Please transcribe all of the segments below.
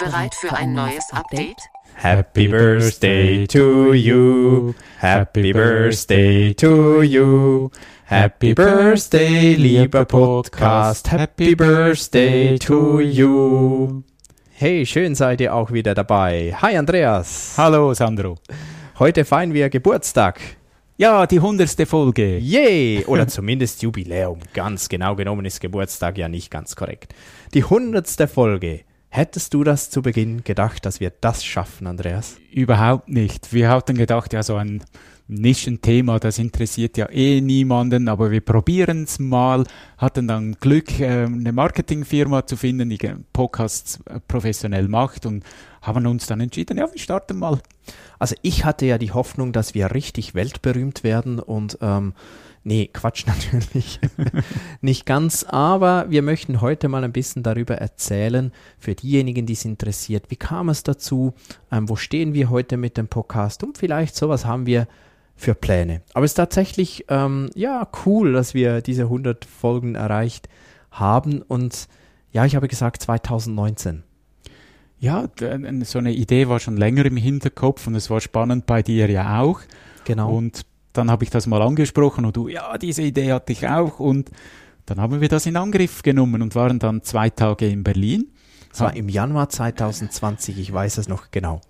Bereit für ein neues Update? Happy Birthday to you. Happy Birthday to you. Happy Birthday, lieber Podcast. Happy Birthday to you. Hey, schön seid ihr auch wieder dabei. Hi Andreas. Hallo Sandro. Heute feiern wir Geburtstag. Ja, die hundertste Folge. Yay! Oder zumindest Jubiläum. Ganz genau genommen ist Geburtstag ja nicht ganz korrekt. Die hundertste Folge. Hättest du das zu Beginn gedacht, dass wir das schaffen, Andreas? Überhaupt nicht. Wir hatten gedacht, ja, so ein Nischenthema, das interessiert ja eh niemanden, aber wir probieren es mal. Hatten dann Glück, äh, eine Marketingfirma zu finden, die Podcasts äh, professionell macht und haben uns dann entschieden, ja, wir starten mal. Also ich hatte ja die Hoffnung, dass wir richtig weltberühmt werden und ähm, Nee, Quatsch natürlich. Nicht ganz, aber wir möchten heute mal ein bisschen darüber erzählen, für diejenigen, die es interessiert, wie kam es dazu, ähm, wo stehen wir heute mit dem Podcast und vielleicht sowas haben wir für Pläne. Aber es ist tatsächlich, ähm, ja, cool, dass wir diese 100 Folgen erreicht haben und ja, ich habe gesagt 2019. Ja, so eine Idee war schon länger im Hinterkopf und es war spannend bei dir ja auch. Genau. Und dann habe ich das mal angesprochen und du, ja, diese Idee hatte ich auch und dann haben wir das in Angriff genommen und waren dann zwei Tage in Berlin. Es war im Januar 2020, ich weiß es noch genau.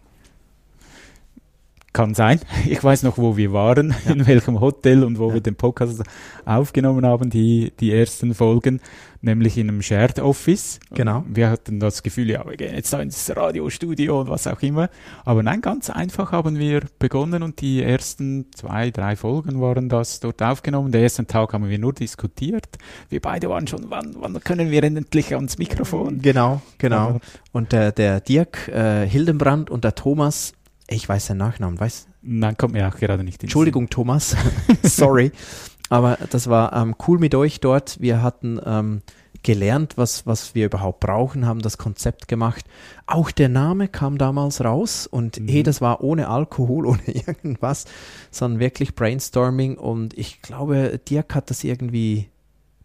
Kann sein. Ich weiß noch, wo wir waren, ja. in welchem Hotel und wo ja. wir den Podcast aufgenommen haben, die, die ersten Folgen, nämlich in einem Shared Office. Genau. Wir hatten das Gefühl, ja, wir gehen jetzt da ins Radiostudio und was auch immer. Aber nein, ganz einfach haben wir begonnen und die ersten zwei, drei Folgen waren das dort aufgenommen. Den ersten Tag haben wir nur diskutiert. Wir beide waren schon, wann, wann können wir endlich ans Mikrofon? Genau, genau. Und der, der Dirk äh, Hildenbrand und der Thomas ich weiß seinen Nachnamen, weißt Nein, kommt mir auch gerade nicht. Entschuldigung, Thomas. Sorry. Aber das war ähm, cool mit euch dort. Wir hatten ähm, gelernt, was, was wir überhaupt brauchen, haben das Konzept gemacht. Auch der Name kam damals raus und mhm. eh, das war ohne Alkohol, ohne irgendwas, sondern wirklich Brainstorming und ich glaube, Dirk hat das irgendwie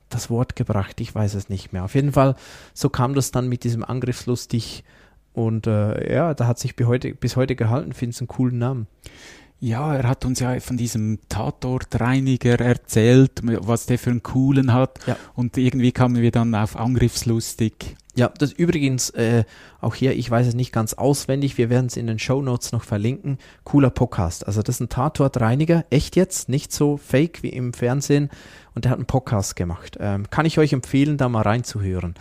das Wort gebracht, ich weiß es nicht mehr. Auf jeden Fall, so kam das dann mit diesem Angriffslustig und äh, ja, da hat sich bis heute, bis heute gehalten, finde es einen coolen Namen. Ja, er hat uns ja von diesem Tatortreiniger erzählt, was der für einen coolen hat. Ja. Und irgendwie kamen wir dann auf Angriffslustig. Ja, das übrigens, äh, auch hier, ich weiß es nicht ganz auswendig, wir werden es in den Show Notes noch verlinken. Cooler Podcast. Also das ist ein Tatortreiniger, echt jetzt, nicht so fake wie im Fernsehen. Und der hat einen Podcast gemacht. Ähm, kann ich euch empfehlen, da mal reinzuhören.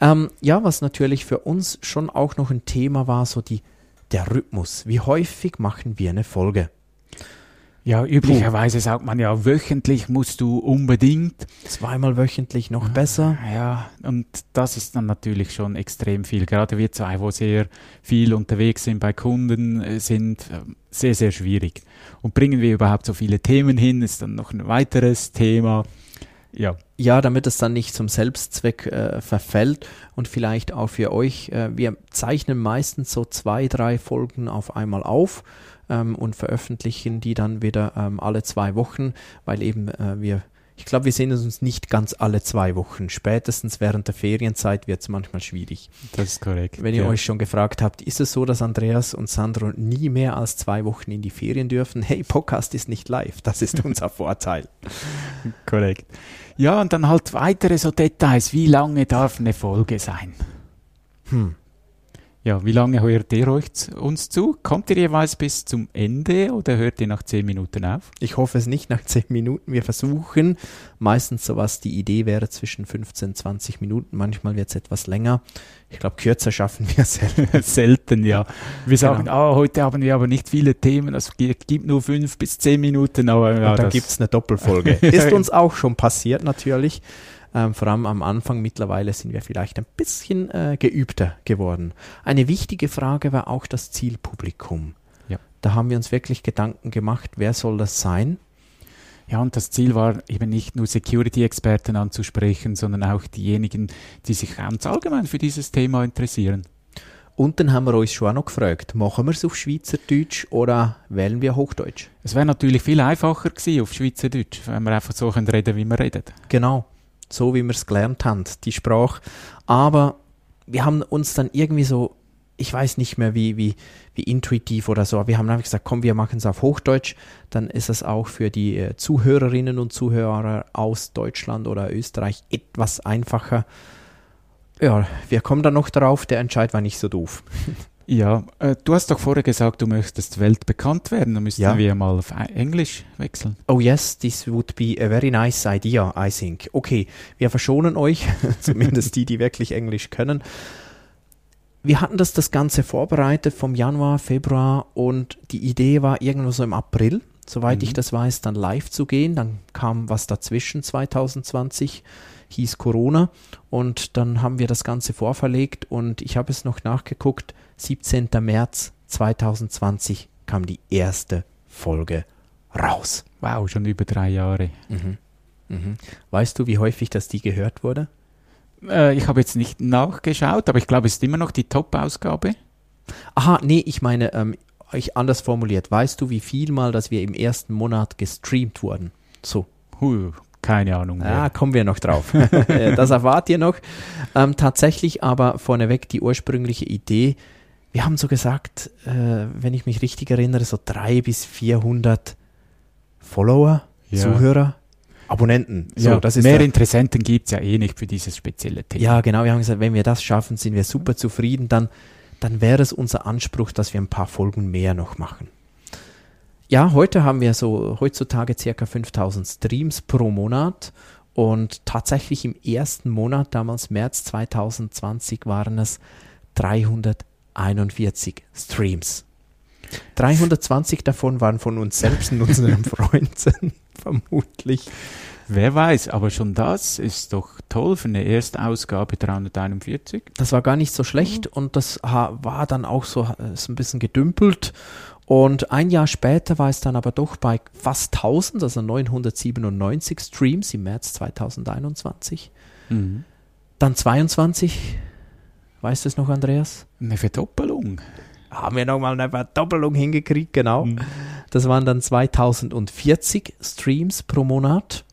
Ähm, ja, was natürlich für uns schon auch noch ein Thema war, so die, der Rhythmus. Wie häufig machen wir eine Folge? Ja, üblicherweise Puh. sagt man ja, wöchentlich musst du unbedingt. Zweimal wöchentlich noch besser. Ja, und das ist dann natürlich schon extrem viel. Gerade wir zwei, wo sehr viel unterwegs sind bei Kunden, äh, sind ähm, sehr, sehr schwierig. Und bringen wir überhaupt so viele Themen hin, ist dann noch ein weiteres Thema. Ja. Ja, damit es dann nicht zum Selbstzweck äh, verfällt und vielleicht auch für euch. Äh, wir zeichnen meistens so zwei, drei Folgen auf einmal auf ähm, und veröffentlichen die dann wieder ähm, alle zwei Wochen, weil eben äh, wir ich glaube, wir sehen uns nicht ganz alle zwei Wochen. Spätestens während der Ferienzeit wird es manchmal schwierig. Das ist korrekt. Wenn ihr ja. euch schon gefragt habt, ist es so, dass Andreas und Sandro nie mehr als zwei Wochen in die Ferien dürfen? Hey, Podcast ist nicht live. Das ist unser Vorteil. korrekt. Ja, und dann halt weitere so Details. Wie lange darf eine Folge sein? Hm. Ja, wie lange hört ihr euch uns zu? Kommt ihr jeweils bis zum Ende oder hört ihr nach zehn Minuten auf? Ich hoffe es nicht nach zehn Minuten. Wir versuchen meistens sowas, die Idee wäre zwischen 15, 20 Minuten. Manchmal wird es etwas länger. Ich glaube, kürzer schaffen wir selten. selten, ja. Wir sagen, genau. oh, heute haben wir aber nicht viele Themen. Es gibt nur fünf bis zehn Minuten. Aber, ja, Und dann gibt es eine Doppelfolge. Ist uns auch schon passiert natürlich. Ähm, vor allem am Anfang mittlerweile sind wir vielleicht ein bisschen äh, geübter geworden. Eine wichtige Frage war auch das Zielpublikum. Ja. Da haben wir uns wirklich Gedanken gemacht, wer soll das sein? Ja, und das Ziel war eben nicht nur Security-Experten anzusprechen, sondern auch diejenigen, die sich ganz allgemein für dieses Thema interessieren. Und dann haben wir uns schon auch noch gefragt, machen wir es auf Schweizerdeutsch oder wählen wir Hochdeutsch? Es wäre natürlich viel einfacher gewesen auf Schweizerdeutsch, wenn wir einfach so können reden wie wir reden. Genau, so wie wir es gelernt haben, die Sprache. Aber wir haben uns dann irgendwie so, ich weiß nicht mehr wie, wie, wie intuitiv oder so, aber wir haben einfach gesagt, komm, wir machen es auf Hochdeutsch, dann ist es auch für die äh, Zuhörerinnen und Zuhörer aus Deutschland oder Österreich etwas einfacher. Ja, wir kommen dann noch drauf, der Entscheid war nicht so doof. Ja, äh, du hast doch vorher gesagt, du möchtest weltbekannt werden. Dann müssten Ja. wir mal auf Englisch wechseln. Oh yes, this would be a very nice idea, I think. Okay, wir verschonen euch, zumindest die, die wirklich Englisch können. Wir hatten das, das Ganze vorbereitet vom Januar, Februar und die Idee war irgendwo so im April, soweit Mhm. ich das weiß, dann live zu gehen. Dann kam was dazwischen 2020, hieß Corona und dann haben wir das Ganze vorverlegt und ich habe es noch nachgeguckt, 17. März 2020 kam die erste Folge raus. Wow, schon über drei Jahre. Mhm. Mhm. Weißt du, wie häufig das die gehört wurde? Äh, ich habe jetzt nicht nachgeschaut, aber ich glaube, es ist immer noch die Top-Ausgabe. Aha, nee, ich meine, ähm, ich anders formuliert. Weißt du, wie viel mal, dass wir im ersten Monat gestreamt wurden? So. Huh, keine Ahnung. Ja, mehr. kommen wir noch drauf. Das erfahrt ihr noch. Ähm, tatsächlich aber vorneweg die ursprüngliche Idee. Wir haben so gesagt, äh, wenn ich mich richtig erinnere, so drei bis 400 Follower, Ja. Zuhörer, Abonnenten. So, ja, mehr der- Interessenten gibt es ja eh nicht für dieses spezielle Thema. Ja, genau. Wir haben gesagt, wenn wir das schaffen, sind wir super zufrieden. Dann, dann wäre es unser Anspruch, dass wir ein paar Folgen mehr noch machen. Ja, heute haben wir so heutzutage circa 5000 Streams pro Monat. Und tatsächlich im ersten Monat, damals März 2020, waren es 341 Streams. 320 davon waren von uns selbst und unseren Freunden, vermutlich. Wer weiß, aber schon das ist doch toll für eine Erstausgabe 341. Das war gar nicht so schlecht und das war dann auch so, äh, so ein bisschen gedümpelt. Und ein Jahr später war es dann aber doch bei fast 1000, also 997 Streams im März 2021. Mhm. Dann 22, weißt du es noch, Andreas? Eine Verdoppelung. Haben wir nochmal eine Verdoppelung hingekriegt, genau. Mhm. Das waren dann 2040 Streams pro Monat.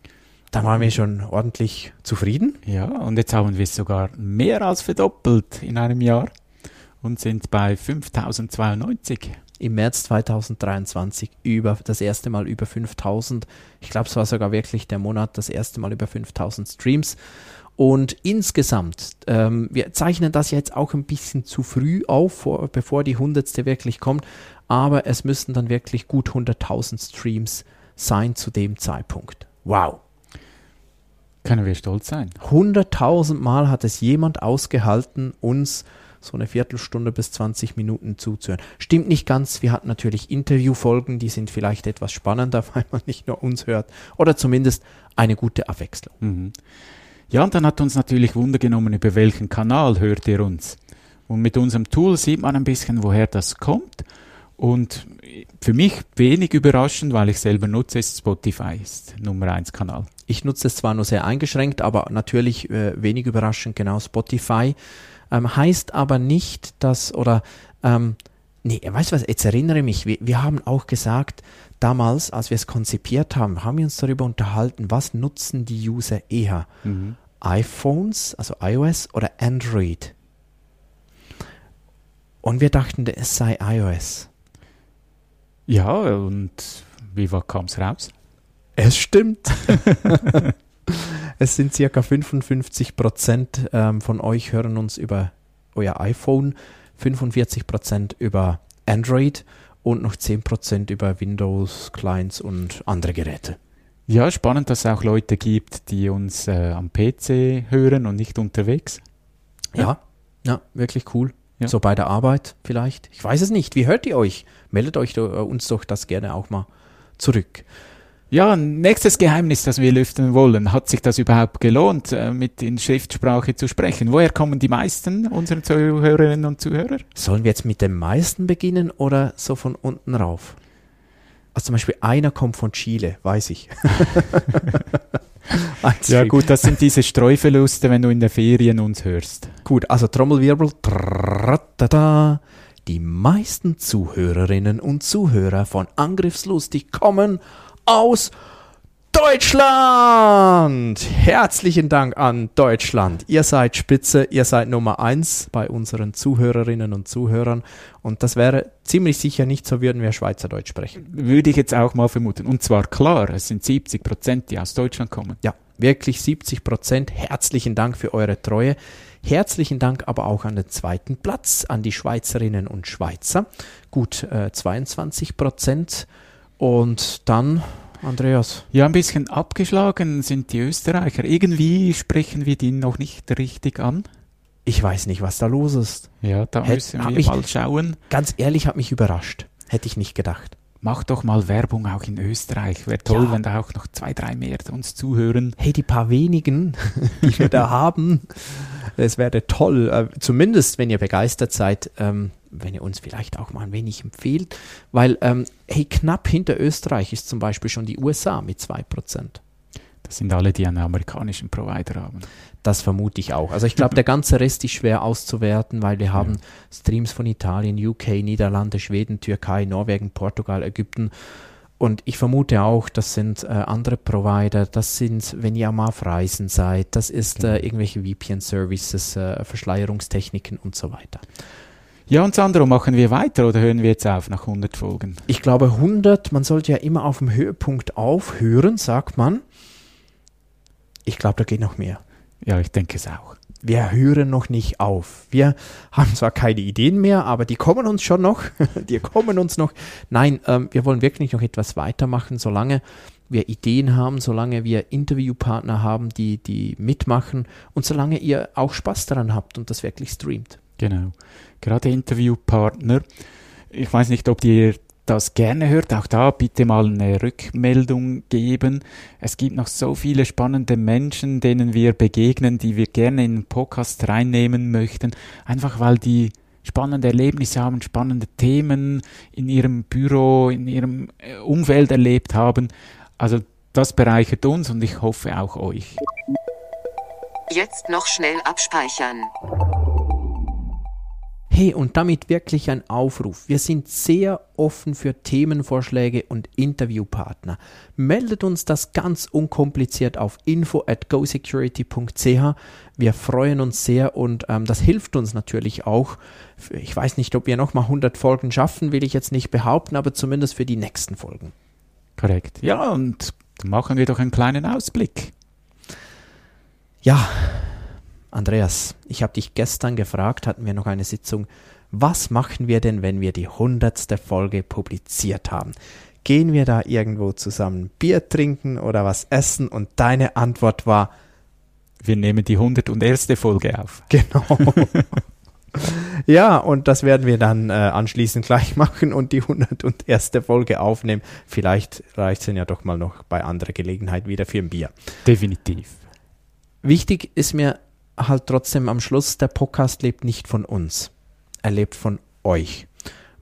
Da waren wir schon ordentlich zufrieden. Ja, und jetzt haben wir es sogar mehr als verdoppelt in einem Jahr und sind bei 5092. im März 2023 über das erste Mal über 5000. Ich glaube, es war sogar wirklich der Monat das erste Mal über 5000 Streams. Und insgesamt, ähm, wir zeichnen das jetzt auch ein bisschen zu früh auf, vor, bevor die hundertste wirklich kommt, aber es müssten dann wirklich gut 100.000 Streams sein zu dem Zeitpunkt. Wow. Können wir stolz sein. 100.000 Mal hat es jemand ausgehalten, uns so eine Viertelstunde bis 20 Minuten zuzuhören. Stimmt nicht ganz. Wir hatten natürlich Interviewfolgen, die sind vielleicht etwas spannender, weil man nicht nur uns hört. Oder zumindest eine gute Abwechslung. Mhm. Ja, und dann hat uns natürlich Wunder genommen, über welchen Kanal hört ihr uns. Und mit unserem Tool sieht man ein bisschen, woher das kommt. Und für mich wenig überraschend, weil ich selber nutze, ist Spotify, ist Nummer 1 Kanal. Ich nutze es zwar nur sehr eingeschränkt, aber natürlich äh, wenig überraschend genau Spotify. Ähm, heißt aber nicht, dass, oder, ähm, nee, weißt du was, jetzt erinnere mich, wir, wir haben auch gesagt, damals, als wir es konzipiert haben, haben wir uns darüber unterhalten, was nutzen die User eher? Mhm. iPhones, also iOS oder Android? Und wir dachten, es sei iOS. Ja, und wie kam es raus? Es stimmt. es sind circa 55 Prozent ähm, von euch hören uns über euer iPhone, 45 Prozent über Android und noch 10 Prozent über Windows, Clients und andere Geräte. Ja, spannend, dass es auch Leute gibt, die uns äh, am PC hören und nicht unterwegs. Ja, ja, wirklich cool. Ja. So bei der Arbeit vielleicht. Ich weiß es nicht. Wie hört ihr euch? Meldet euch äh, uns doch das gerne auch mal zurück. Ja, nächstes Geheimnis, das wir lüften wollen. Hat sich das überhaupt gelohnt, äh, mit in Schriftsprache zu sprechen? Woher kommen die meisten unserer Zuhörerinnen und Zuhörer? Sollen wir jetzt mit den meisten beginnen oder so von unten rauf? Also zum Beispiel einer kommt von Chile, weiß ich. Ja gut, das sind diese Streuverluste, wenn du in der Ferien uns hörst. Gut, also Trommelwirbel. Die meisten Zuhörerinnen und Zuhörer von Angriffslustig kommen aus Deutschland! Herzlichen Dank an Deutschland. Ihr seid Spitze, ihr seid Nummer eins bei unseren Zuhörerinnen und Zuhörern. Und das wäre ziemlich sicher nicht so, würden wir Schweizerdeutsch sprechen. Würde ich jetzt auch mal vermuten. Und zwar klar, es sind 70 Prozent, die aus Deutschland kommen. Ja, wirklich 70 Prozent. Herzlichen Dank für eure Treue. Herzlichen Dank aber auch an den zweiten Platz, an die Schweizerinnen und Schweizer. Gut äh, 22 Prozent. Und dann, Andreas. Ja, ein bisschen abgeschlagen sind die Österreicher. Irgendwie sprechen wir die noch nicht richtig an. Ich weiß nicht, was da los ist. Ja, da Hätt- müssen wir ich- mal schauen. Ganz ehrlich, hat mich überrascht. Hätte ich nicht gedacht. Mach doch mal Werbung auch in Österreich. Wäre toll, Ja. wenn da auch noch zwei, drei mehr uns zuhören. Hey, die paar wenigen, die wir da haben, es wäre toll. Äh, zumindest, wenn ihr begeistert seid, ähm, wenn ihr uns vielleicht auch mal ein wenig empfehlt. Weil, ähm, hey, knapp hinter Österreich ist zum Beispiel schon die USA mit 2%. Das sind alle, die einen amerikanischen Provider haben. Das vermute ich auch. Also ich glaube, der ganze Rest ist schwer auszuwerten, weil wir haben Streams von Italien, UK, Niederlande, Schweden, Türkei, Norwegen, Portugal, Ägypten. Und ich vermute auch, das sind äh, andere Provider, das sind, wenn ihr mal auf Reisen seid, das ist äh, irgendwelche VPN-Services, äh, Verschleierungstechniken und so weiter. Ja, und Sandro, machen wir weiter oder hören wir jetzt auf nach 100 Folgen? Ich glaube 100, man sollte ja immer auf dem Höhepunkt aufhören, sagt man. Ich glaube, da geht noch mehr. Ja, ich denke es auch. wir hören noch nicht auf. Wir haben zwar keine Ideen mehr, aber die kommen uns schon noch. die kommen uns noch. Nein, ähm, wir wollen wirklich noch etwas weitermachen, solange wir Ideen haben, solange wir Interviewpartner haben, die, die mitmachen und solange ihr auch Spaß daran habt und das wirklich streamt. Genau. Gerade Interviewpartner. Ich weiß nicht, ob ihr das gerne hört. Auch da bitte mal eine Rückmeldung geben. Es gibt noch so viele spannende Menschen, denen wir begegnen, die wir gerne in den Podcast reinnehmen möchten. Einfach weil die spannende Erlebnisse haben, spannende Themen in ihrem Büro, in ihrem äh, Umfeld erlebt haben. Also das bereichert uns und ich hoffe auch euch. Jetzt noch schnell abspeichern. Hey, und damit wirklich ein Aufruf. Wir sind sehr offen für Themenvorschläge und Interviewpartner. Meldet uns das ganz unkompliziert auf info at gosecurity.ch. Wir freuen uns sehr und ähm, das hilft uns natürlich auch. Ich weiß nicht, ob wir nochmal 100 Folgen schaffen, will ich jetzt nicht behaupten, aber zumindest für die nächsten Folgen. Korrekt. Ja, und machen wir doch einen kleinen Ausblick. Ja, Andreas, ich habe dich gestern gefragt, hatten wir noch eine Sitzung, was machen wir denn, wenn wir die hundertste Folge publiziert haben? Gehen wir da irgendwo zusammen Bier trinken oder was essen? Und deine Antwort war, Wir nehmen die 101. Folge auf. genau. ja, und das werden wir dann äh, anschließend gleich machen und die 101. Folge aufnehmen. Vielleicht reicht es ja doch mal noch bei anderer Gelegenheit wieder für ein Bier. Definitiv. Wichtig ist mir halt trotzdem am Schluss, der Podcast lebt nicht von uns. Er lebt von euch.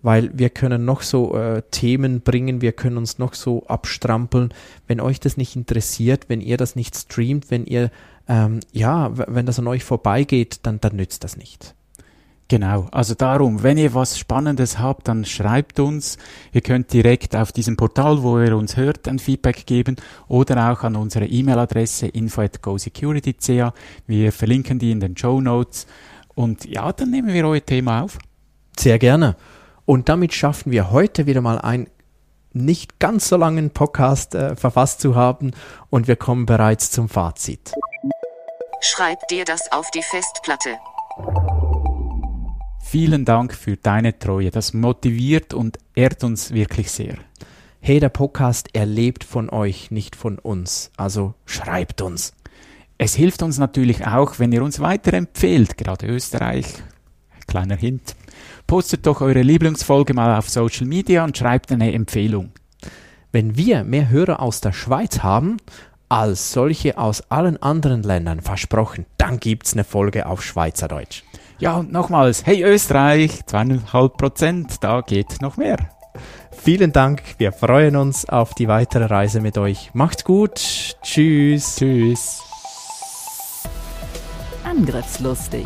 Weil wir können noch so äh, Themen bringen, wir können uns noch so abstrampeln. Wenn euch das nicht interessiert, wenn ihr das nicht streamt, wenn ihr, ähm, ja, wenn das an euch vorbeigeht, dann, dann nützt das nicht. Genau, also darum, wenn ihr was Spannendes habt, dann schreibt uns. Ihr könnt direkt auf diesem Portal, wo ihr uns hört, ein Feedback geben oder auch an unsere E-Mail-Adresse info at gosecurity.ch. Wir verlinken die in den Show Notes. Und ja, dann nehmen wir euer Thema auf. Sehr gerne. Und damit schaffen wir heute wieder mal einen nicht ganz so langen Podcast äh, verfasst zu haben und wir kommen bereits zum Fazit. Schreib dir das auf die Festplatte. Vielen Dank für deine Treue. Das motiviert und ehrt uns wirklich sehr. Hey, der Podcast, er lebt von euch, nicht von uns. Also schreibt uns. Es hilft uns natürlich auch, wenn ihr uns weiterempfehlt, gerade Österreich. Kleiner Hint. Postet doch eure Lieblingsfolge mal auf Social Media und schreibt eine Empfehlung. Wenn wir mehr Hörer aus der Schweiz haben, als solche aus allen anderen Ländern versprochen, dann gibt's eine Folge auf Schweizerdeutsch. Ja, und nochmals, hey Österreich, zweieinhalb Prozent, da geht noch mehr. Vielen Dank, wir freuen uns auf die weitere Reise mit euch. Macht's gut, tschüss. Tschüss. Angriffslustig.